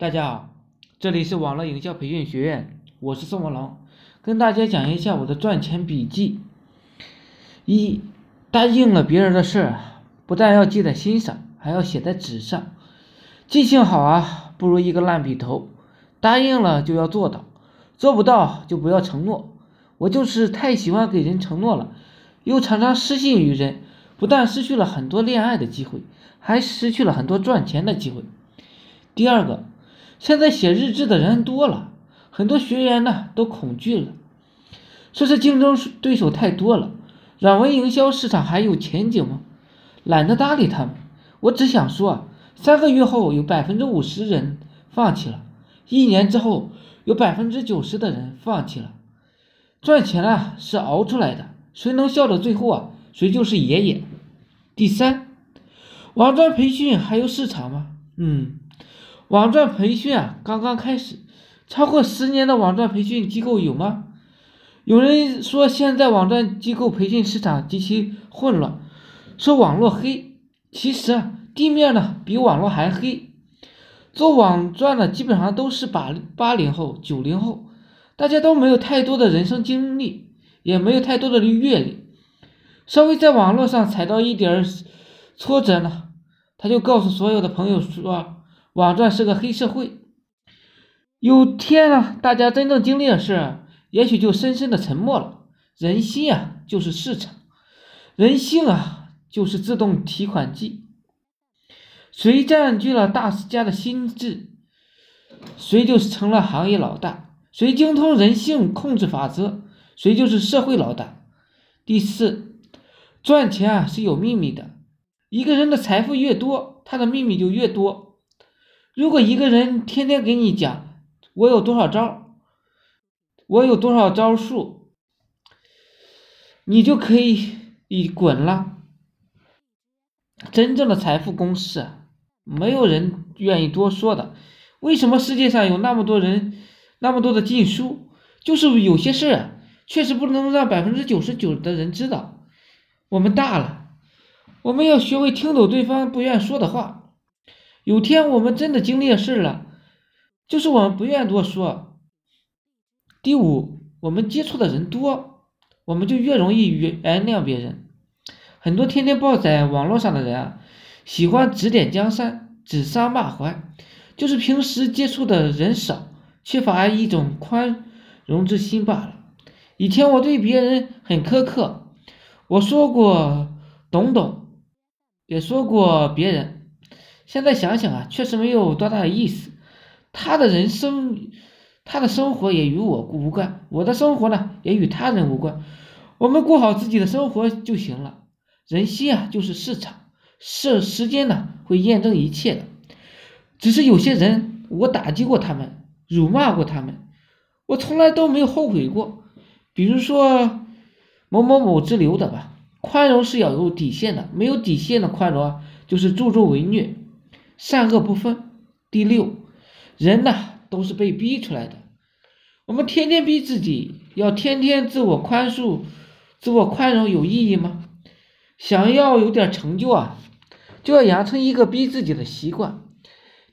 大家好，这里是网络营销培训学院，我是宋文龙，跟大家讲一下我的赚钱笔记。一，答应了别人的事，不但要记在心上，还要写在纸上。记性好啊，不如一个烂笔头。答应了就要做到，做不到就不要承诺。我就是太喜欢给人承诺了，又常常失信于人，不但失去了很多恋爱的机会，还失去了很多赚钱的机会。第二个。现在写日志的人多了，很多学员呢都恐惧了，说是竞争对手太多了，软文营销市场还有前景吗？懒得搭理他们。我只想说，三个月后有百分之五十人放弃了，一年之后有百分之九十的人放弃了。赚钱啊是熬出来的，谁能笑到最后啊，谁就是爷爷。第三，网站培训还有市场吗？嗯。网赚培训啊，刚刚开始，超过十年的网赚培训机构有吗？有人说现在网赚机构培训市场极其混乱，说网络黑，其实啊，地面呢比网络还黑。做网赚的基本上都是八八零后、九零后，大家都没有太多的人生经历，也没有太多的阅历，稍微在网络上踩到一点挫折呢，他就告诉所有的朋友说。网赚是个黑社会，有天啊，大家真正经历的事，也许就深深的沉默了。人心啊，就是市场；人性啊，就是自动提款机。谁占据了大家的心智，谁就成了行业老大；谁精通人性控制法则，谁就是社会老大。第四，赚钱啊是有秘密的，一个人的财富越多，他的秘密就越多。如果一个人天天给你讲我有多少招，我有多少招数，你就可以你滚了。真正的财富公式，没有人愿意多说的。为什么世界上有那么多人，那么多的禁书？就是有些事确实不能让百分之九十九的人知道。我们大了，我们要学会听懂对方不愿说的话。有天我们真的经历了事了，就是我们不愿多说。第五，我们接触的人多，我们就越容易原谅别人。很多天天报在网络上的人啊，喜欢指点江山、指桑骂槐，就是平时接触的人少，缺乏一种宽容之心罢了。以前我对别人很苛刻，我说过懂懂，也说过别人。现在想想啊，确实没有多大的意思。他的人生，他的生活也与我无关，我的生活呢也与他人无关。我们过好自己的生活就行了。人心啊，就是市场，是时间呢会验证一切的。只是有些人，我打击过他们，辱骂过他们，我从来都没有后悔过。比如说某某某之流的吧，宽容是要有底线的，没有底线的宽容啊，就是助纣为虐。善恶不分。第六，人呐都是被逼出来的。我们天天逼自己，要天天自我宽恕、自我宽容，有意义吗？想要有点成就啊，就要养成一个逼自己的习惯，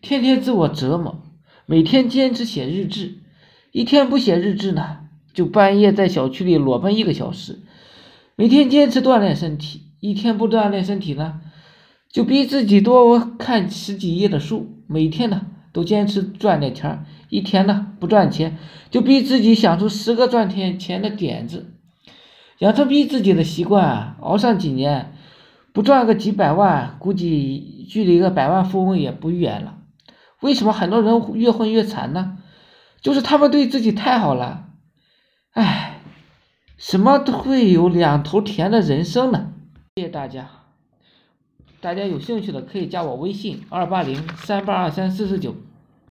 天天自我折磨，每天坚持写日志。一天不写日志呢，就半夜在小区里裸奔一个小时。每天坚持锻炼身体，一天不锻炼身体呢？就逼自己多看十几页的书，每天呢都坚持赚点钱一天呢不赚钱，就逼自己想出十个赚钱钱的点子，养成逼自己的习惯，熬上几年，不赚个几百万，估计距离个百万富翁也不远了。为什么很多人越混越惨呢？就是他们对自己太好了。唉，什么都会有两头甜的人生呢？谢谢大家。大家有兴趣的可以加我微信二八零三八二三四四九。